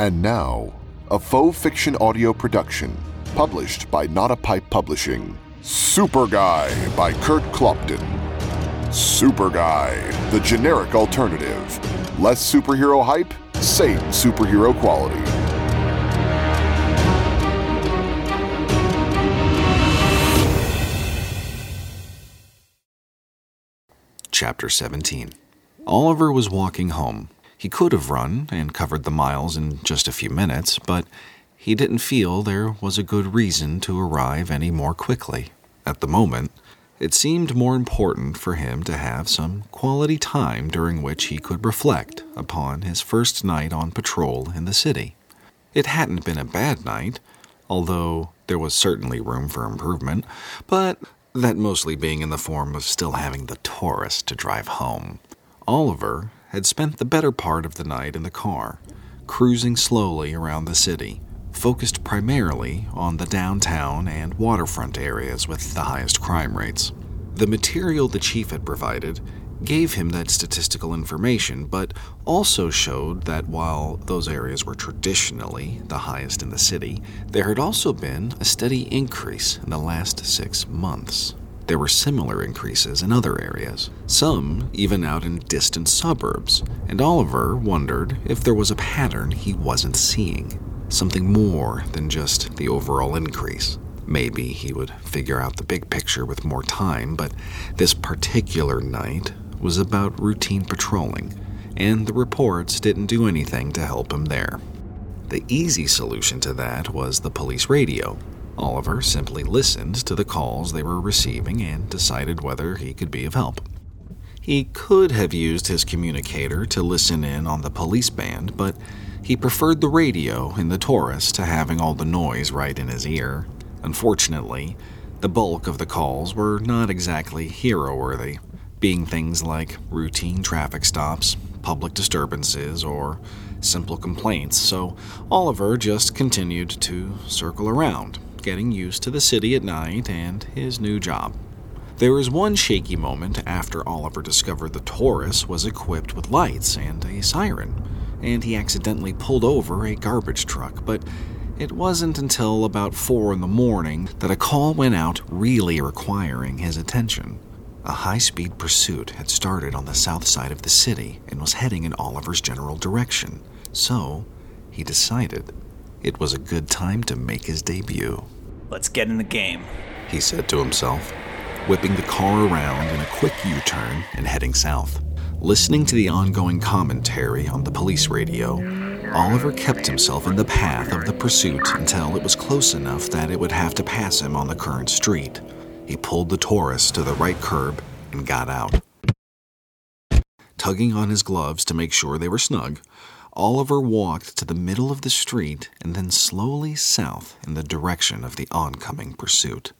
And now, a faux fiction audio production published by Not a Pipe Publishing. Super Guy by Kurt Clopton. Super Guy, the generic alternative. Less superhero hype, same superhero quality. Chapter 17 Oliver was walking home. He could have run and covered the miles in just a few minutes, but he didn't feel there was a good reason to arrive any more quickly. At the moment, it seemed more important for him to have some quality time during which he could reflect upon his first night on patrol in the city. It hadn't been a bad night, although there was certainly room for improvement, but that mostly being in the form of still having the Taurus to drive home. Oliver had spent the better part of the night in the car, cruising slowly around the city, focused primarily on the downtown and waterfront areas with the highest crime rates. The material the chief had provided gave him that statistical information, but also showed that while those areas were traditionally the highest in the city, there had also been a steady increase in the last six months. There were similar increases in other areas, some even out in distant suburbs, and Oliver wondered if there was a pattern he wasn't seeing, something more than just the overall increase. Maybe he would figure out the big picture with more time, but this particular night was about routine patrolling, and the reports didn't do anything to help him there. The easy solution to that was the police radio. Oliver simply listened to the calls they were receiving and decided whether he could be of help. He could have used his communicator to listen in on the police band, but he preferred the radio in the Taurus to having all the noise right in his ear. Unfortunately, the bulk of the calls were not exactly hero worthy being things like routine traffic stops, public disturbances, or simple complaints, so Oliver just continued to circle around, getting used to the city at night and his new job. There was one shaky moment after Oliver discovered the Taurus was equipped with lights and a siren, and he accidentally pulled over a garbage truck, but it wasn't until about four in the morning that a call went out really requiring his attention. A high speed pursuit had started on the south side of the city and was heading in Oliver's general direction, so he decided it was a good time to make his debut. Let's get in the game, he said to himself, whipping the car around in a quick U turn and heading south. Listening to the ongoing commentary on the police radio, Oliver kept himself in the path of the pursuit until it was close enough that it would have to pass him on the current street. He pulled the Taurus to the right curb and got out. Tugging on his gloves to make sure they were snug, Oliver walked to the middle of the street and then slowly south in the direction of the oncoming pursuit.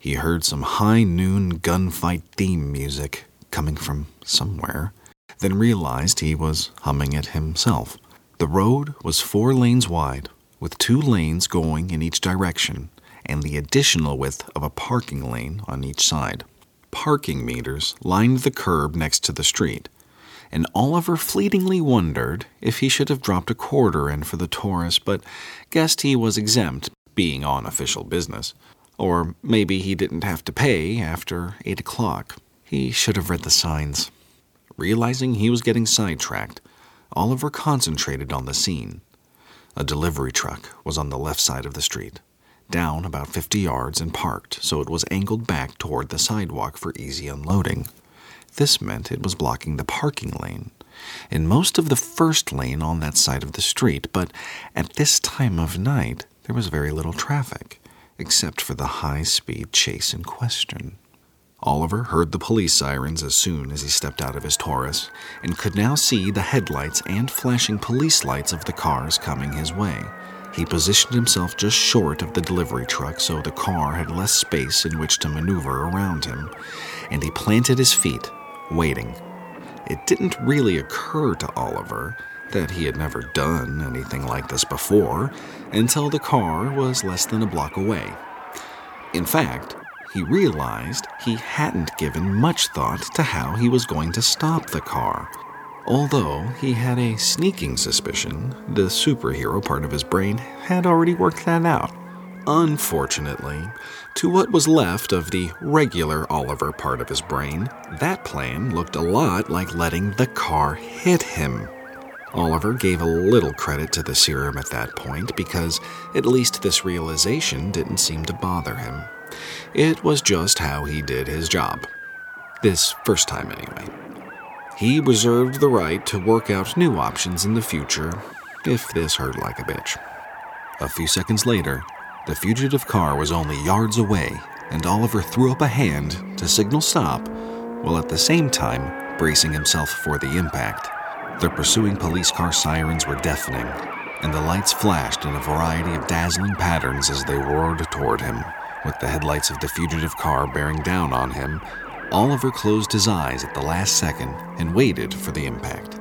He heard some high noon gunfight theme music coming from somewhere, then realized he was humming it himself. The road was four lanes wide, with two lanes going in each direction, and the additional width of a parking lane on each side. Parking meters lined the curb next to the street, and Oliver fleetingly wondered if he should have dropped a quarter in for the Taurus, but guessed he was exempt, being on official business. Or maybe he didn't have to pay after 8 o'clock. He should have read the signs. Realizing he was getting sidetracked, Oliver concentrated on the scene. A delivery truck was on the left side of the street down about 50 yards and parked so it was angled back toward the sidewalk for easy unloading. This meant it was blocking the parking lane in most of the first lane on that side of the street, but at this time of night there was very little traffic, except for the high speed chase in question. Oliver heard the police sirens as soon as he stepped out of his Taurus and could now see the headlights and flashing police lights of the cars coming his way. He positioned himself just short of the delivery truck so the car had less space in which to maneuver around him, and he planted his feet, waiting. It didn't really occur to Oliver that he had never done anything like this before until the car was less than a block away. In fact, he realized he hadn't given much thought to how he was going to stop the car. Although he had a sneaking suspicion the superhero part of his brain had already worked that out. Unfortunately, to what was left of the regular Oliver part of his brain, that plan looked a lot like letting the car hit him. Oliver gave a little credit to the serum at that point because at least this realization didn't seem to bother him. It was just how he did his job. This first time, anyway. He reserved the right to work out new options in the future if this hurt like a bitch. A few seconds later, the fugitive car was only yards away, and Oliver threw up a hand to signal stop, while at the same time bracing himself for the impact. The pursuing police car sirens were deafening, and the lights flashed in a variety of dazzling patterns as they roared toward him. With the headlights of the fugitive car bearing down on him, Oliver closed his eyes at the last second and waited for the impact.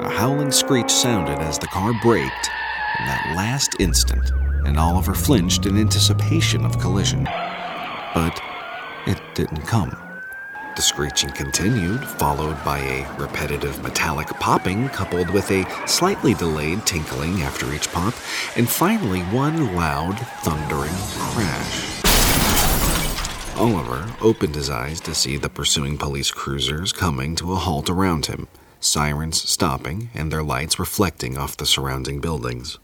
A howling screech sounded as the car braked in that last instant, and Oliver flinched in anticipation of collision. But it didn't come. The screeching continued, followed by a repetitive metallic popping coupled with a slightly delayed tinkling after each pop, and finally one loud, thundering crash. Oliver opened his eyes to see the pursuing police cruisers coming to a halt around him, sirens stopping and their lights reflecting off the surrounding buildings.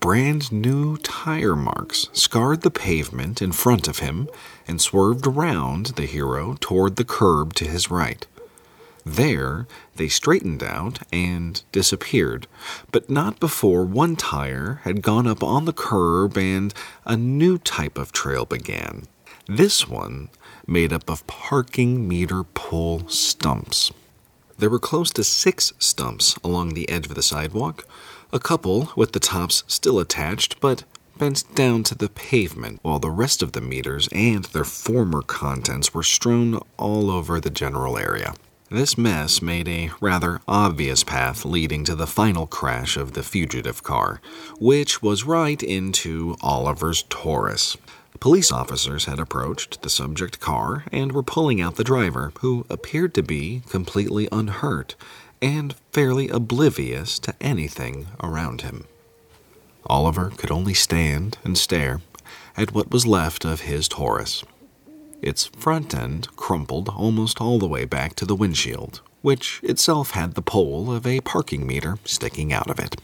Brand new tire marks scarred the pavement in front of him and swerved around the hero toward the curb to his right. There, they straightened out and disappeared, but not before one tire had gone up on the curb and a new type of trail began. This one made up of parking meter pole stumps. There were close to six stumps along the edge of the sidewalk, a couple with the tops still attached but bent down to the pavement, while the rest of the meters and their former contents were strewn all over the general area. This mess made a rather obvious path leading to the final crash of the fugitive car, which was right into Oliver's Taurus. Police officers had approached the subject car and were pulling out the driver, who appeared to be completely unhurt and fairly oblivious to anything around him. Oliver could only stand and stare at what was left of his Taurus. Its front end crumpled almost all the way back to the windshield, which itself had the pole of a parking meter sticking out of it.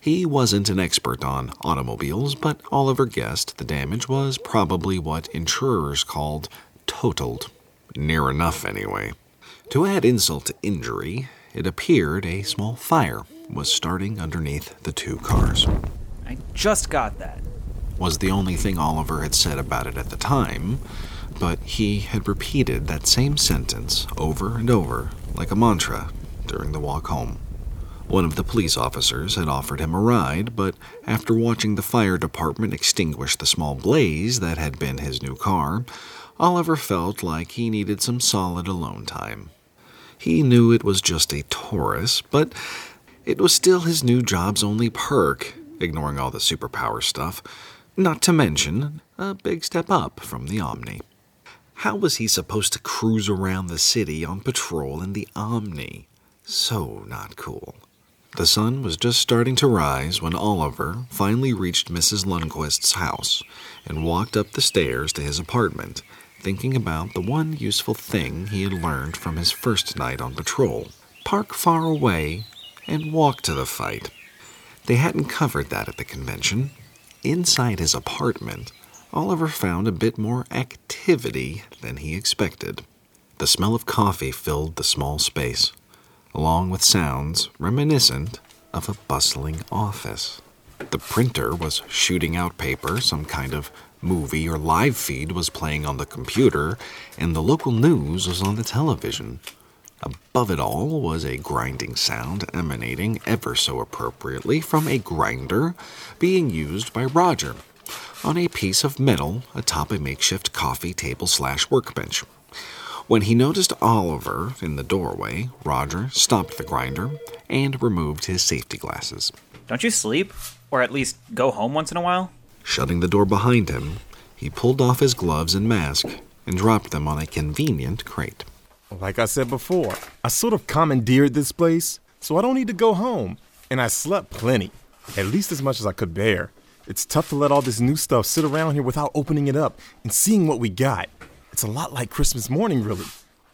He wasn't an expert on automobiles, but Oliver guessed the damage was probably what insurers called totaled. Near enough, anyway. To add insult to injury, it appeared a small fire was starting underneath the two cars. I just got that. Was the only thing Oliver had said about it at the time, but he had repeated that same sentence over and over like a mantra during the walk home. One of the police officers had offered him a ride, but after watching the fire department extinguish the small blaze that had been his new car, Oliver felt like he needed some solid alone time. He knew it was just a Taurus, but it was still his new job's only perk, ignoring all the superpower stuff, not to mention a big step up from the Omni. How was he supposed to cruise around the city on patrol in the Omni? So not cool. The sun was just starting to rise when Oliver finally reached Mrs. Lundquist's house and walked up the stairs to his apartment, thinking about the one useful thing he had learned from his first night on patrol park far away and walk to the fight. They hadn't covered that at the convention. Inside his apartment, Oliver found a bit more activity than he expected. The smell of coffee filled the small space, along with sounds reminiscent of a bustling office. The printer was shooting out paper, some kind of movie or live feed was playing on the computer, and the local news was on the television. Above it all was a grinding sound emanating ever so appropriately from a grinder being used by Roger on a piece of metal atop a makeshift coffee table slash workbench. When he noticed Oliver in the doorway, Roger stopped the grinder and removed his safety glasses. Don't you sleep? Or at least go home once in a while? Shutting the door behind him, he pulled off his gloves and mask and dropped them on a convenient crate. Like I said before, I sort of commandeered this place, so I don't need to go home. And I slept plenty, at least as much as I could bear. It's tough to let all this new stuff sit around here without opening it up and seeing what we got. It's a lot like Christmas morning, really.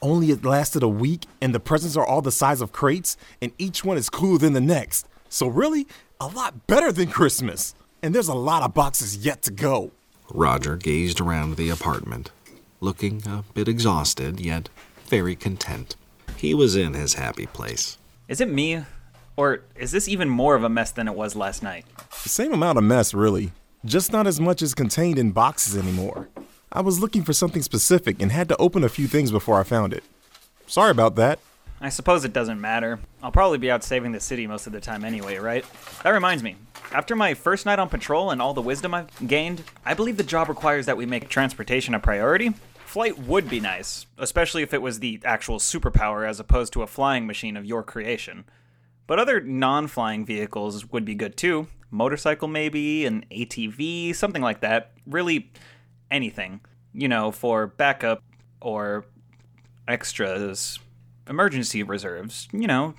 Only it lasted a week, and the presents are all the size of crates, and each one is cooler than the next. So, really, a lot better than Christmas. And there's a lot of boxes yet to go. Roger gazed around the apartment, looking a bit exhausted, yet very content. He was in his happy place. Is it me? Or is this even more of a mess than it was last night? The same amount of mess, really. Just not as much as contained in boxes anymore. I was looking for something specific and had to open a few things before I found it. Sorry about that. I suppose it doesn't matter. I'll probably be out saving the city most of the time anyway, right? That reminds me. After my first night on patrol and all the wisdom I've gained, I believe the job requires that we make transportation a priority. Flight would be nice, especially if it was the actual superpower as opposed to a flying machine of your creation. But other non flying vehicles would be good too. Motorcycle, maybe, an ATV, something like that. Really, anything. You know, for backup or extras, emergency reserves, you know,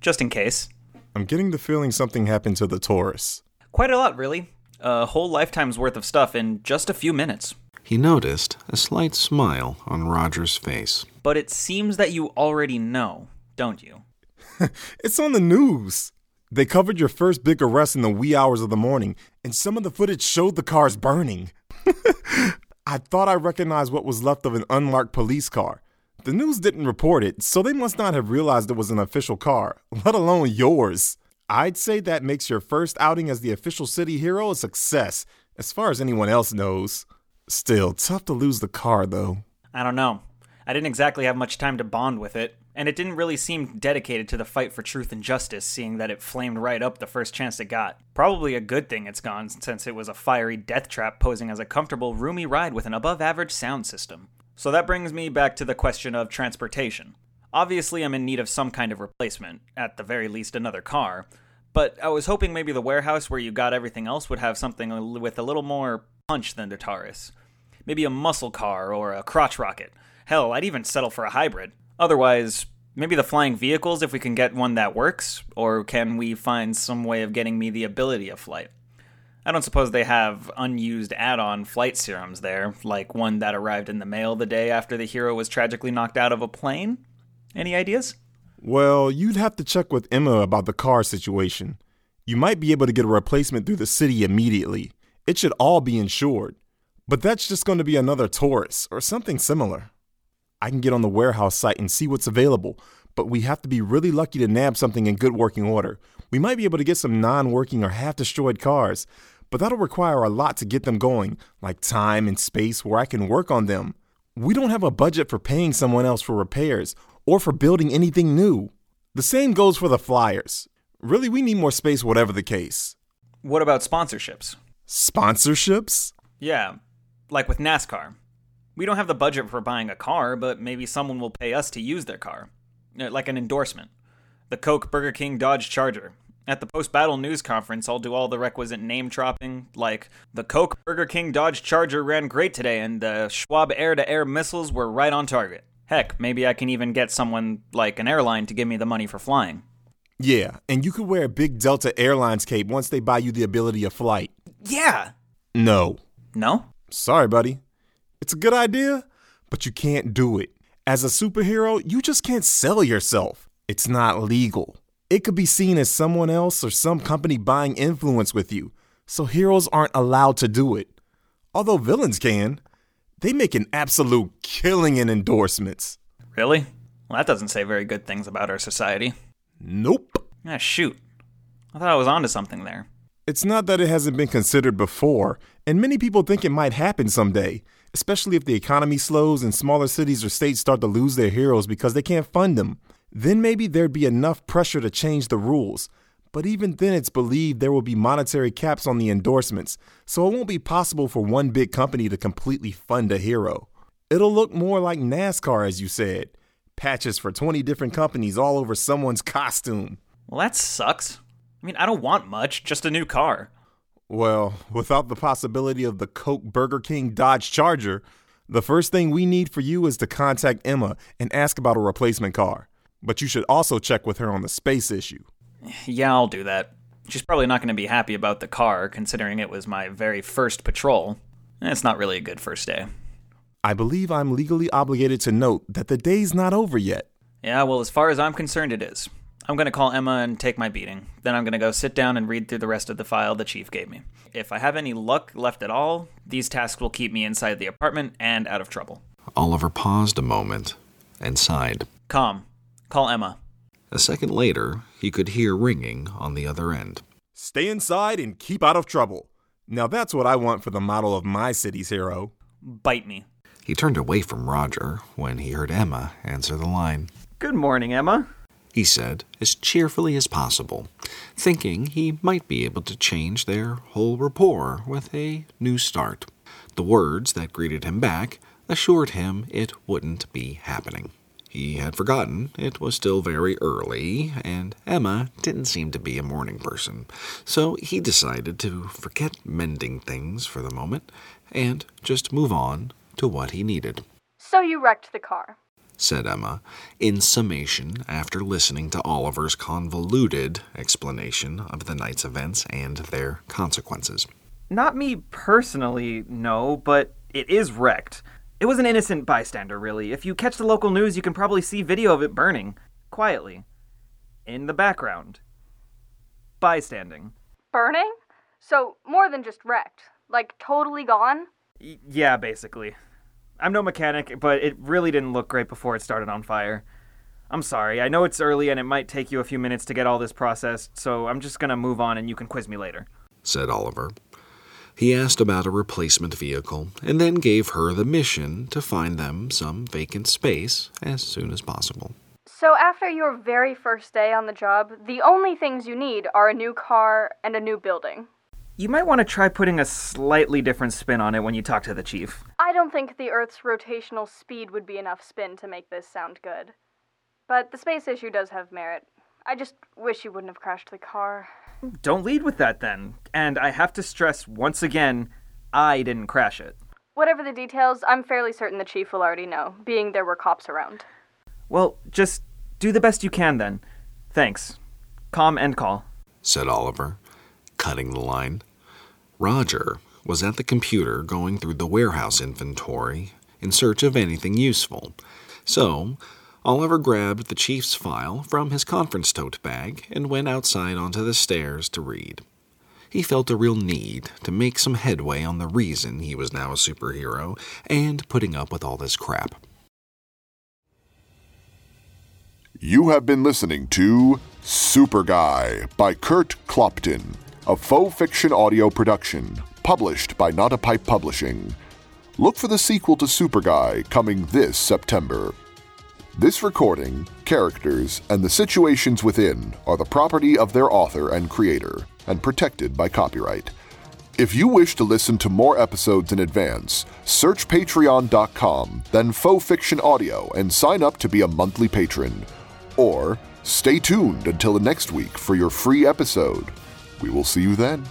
just in case. I'm getting the feeling something happened to the Taurus. Quite a lot, really. A whole lifetime's worth of stuff in just a few minutes. He noticed a slight smile on Roger's face. But it seems that you already know, don't you? It's on the news. They covered your first big arrest in the wee hours of the morning, and some of the footage showed the cars burning. I thought I recognized what was left of an unmarked police car. The news didn't report it, so they must not have realized it was an official car, let alone yours. I'd say that makes your first outing as the official city hero a success, as far as anyone else knows. Still, tough to lose the car, though. I don't know. I didn't exactly have much time to bond with it, and it didn't really seem dedicated to the fight for truth and justice, seeing that it flamed right up the first chance it got. Probably a good thing it's gone, since it was a fiery death trap posing as a comfortable, roomy ride with an above average sound system. So that brings me back to the question of transportation. Obviously, I'm in need of some kind of replacement, at the very least, another car. But I was hoping maybe the warehouse where you got everything else would have something with a little more punch than the Taurus. Maybe a muscle car or a crotch rocket. Hell, I'd even settle for a hybrid. Otherwise, maybe the flying vehicles if we can get one that works, or can we find some way of getting me the ability of flight? I don't suppose they have unused add on flight serums there, like one that arrived in the mail the day after the hero was tragically knocked out of a plane? Any ideas? Well, you'd have to check with Emma about the car situation. You might be able to get a replacement through the city immediately. It should all be insured. But that's just going to be another Taurus or something similar. I can get on the warehouse site and see what's available, but we have to be really lucky to nab something in good working order. We might be able to get some non working or half destroyed cars, but that'll require a lot to get them going, like time and space where I can work on them. We don't have a budget for paying someone else for repairs or for building anything new. The same goes for the flyers. Really, we need more space, whatever the case. What about sponsorships? Sponsorships? Yeah, like with NASCAR. We don't have the budget for buying a car, but maybe someone will pay us to use their car. Uh, Like an endorsement. The Coke Burger King Dodge Charger. At the post battle news conference, I'll do all the requisite name dropping, like the Coke Burger King Dodge Charger ran great today, and the Schwab air to air missiles were right on target. Heck, maybe I can even get someone like an airline to give me the money for flying. Yeah, and you could wear a big Delta Airlines cape once they buy you the ability of flight. Yeah! No. No? Sorry, buddy. It's a good idea, but you can't do it. As a superhero, you just can't sell yourself. It's not legal. It could be seen as someone else or some company buying influence with you, so heroes aren't allowed to do it. Although villains can. They make an absolute killing in endorsements. Really? Well, that doesn't say very good things about our society. Nope. Ah, shoot. I thought I was onto something there. It's not that it hasn't been considered before, and many people think it might happen someday, especially if the economy slows and smaller cities or states start to lose their heroes because they can't fund them. Then maybe there'd be enough pressure to change the rules. But even then, it's believed there will be monetary caps on the endorsements, so it won't be possible for one big company to completely fund a hero. It'll look more like NASCAR, as you said patches for 20 different companies all over someone's costume. Well, that sucks. I mean, I don't want much, just a new car. Well, without the possibility of the Coke Burger King Dodge Charger, The first thing we need for you is to contact Emma and ask about a replacement car. But you should also check with her on the space issue. Yeah, I'll do that. She's probably not going to be happy about the car, considering it was my very first patrol. It's not really a good first day. I believe I'm legally obligated to note that the day's not over yet. Yeah, well, as far as I'm concerned, it is. I'm going to call Emma and take my beating. Then I'm going to go sit down and read through the rest of the file the chief gave me. If I have any luck left at all, these tasks will keep me inside the apartment and out of trouble. Oliver paused a moment and sighed. Calm. Call Emma. A second later, he could hear ringing on the other end. Stay inside and keep out of trouble. Now that's what I want for the model of my city's hero. Bite me. He turned away from Roger when he heard Emma answer the line. Good morning, Emma. He said, as cheerfully as possible, thinking he might be able to change their whole rapport with a new start. The words that greeted him back assured him it wouldn't be happening. He had forgotten it was still very early, and Emma didn't seem to be a morning person, so he decided to forget mending things for the moment and just move on to what he needed. So you wrecked the car. Said Emma, in summation after listening to Oliver's convoluted explanation of the night's events and their consequences. Not me personally, no, but it is wrecked. It was an innocent bystander, really. If you catch the local news, you can probably see video of it burning. Quietly. In the background. Bystanding. Burning? So, more than just wrecked. Like, totally gone? Y- yeah, basically. I'm no mechanic, but it really didn't look great before it started on fire. I'm sorry. I know it's early and it might take you a few minutes to get all this processed, so I'm just gonna move on and you can quiz me later. Said Oliver. He asked about a replacement vehicle and then gave her the mission to find them some vacant space as soon as possible. So, after your very first day on the job, the only things you need are a new car and a new building. You might want to try putting a slightly different spin on it when you talk to the chief. I don't think the Earth's rotational speed would be enough spin to make this sound good. But the space issue does have merit. I just wish you wouldn't have crashed the car. Don't lead with that then. And I have to stress once again, I didn't crash it. Whatever the details, I'm fairly certain the chief will already know, being there were cops around. Well, just do the best you can then. Thanks. Calm and call. Said Oliver, cutting the line. Roger was at the computer going through the warehouse inventory in search of anything useful. So, Oliver grabbed the chief's file from his conference tote bag and went outside onto the stairs to read. He felt a real need to make some headway on the reason he was now a superhero and putting up with all this crap. You have been listening to Super Guy by Kurt Clopton, a faux fiction audio production published by Not a Pipe Publishing. Look for the sequel to Super Guy coming this September. This recording, characters, and the situations within are the property of their author and creator and protected by copyright. If you wish to listen to more episodes in advance, search patreon.com, then Faux Fiction Audio, and sign up to be a monthly patron. Or stay tuned until the next week for your free episode. We will see you then.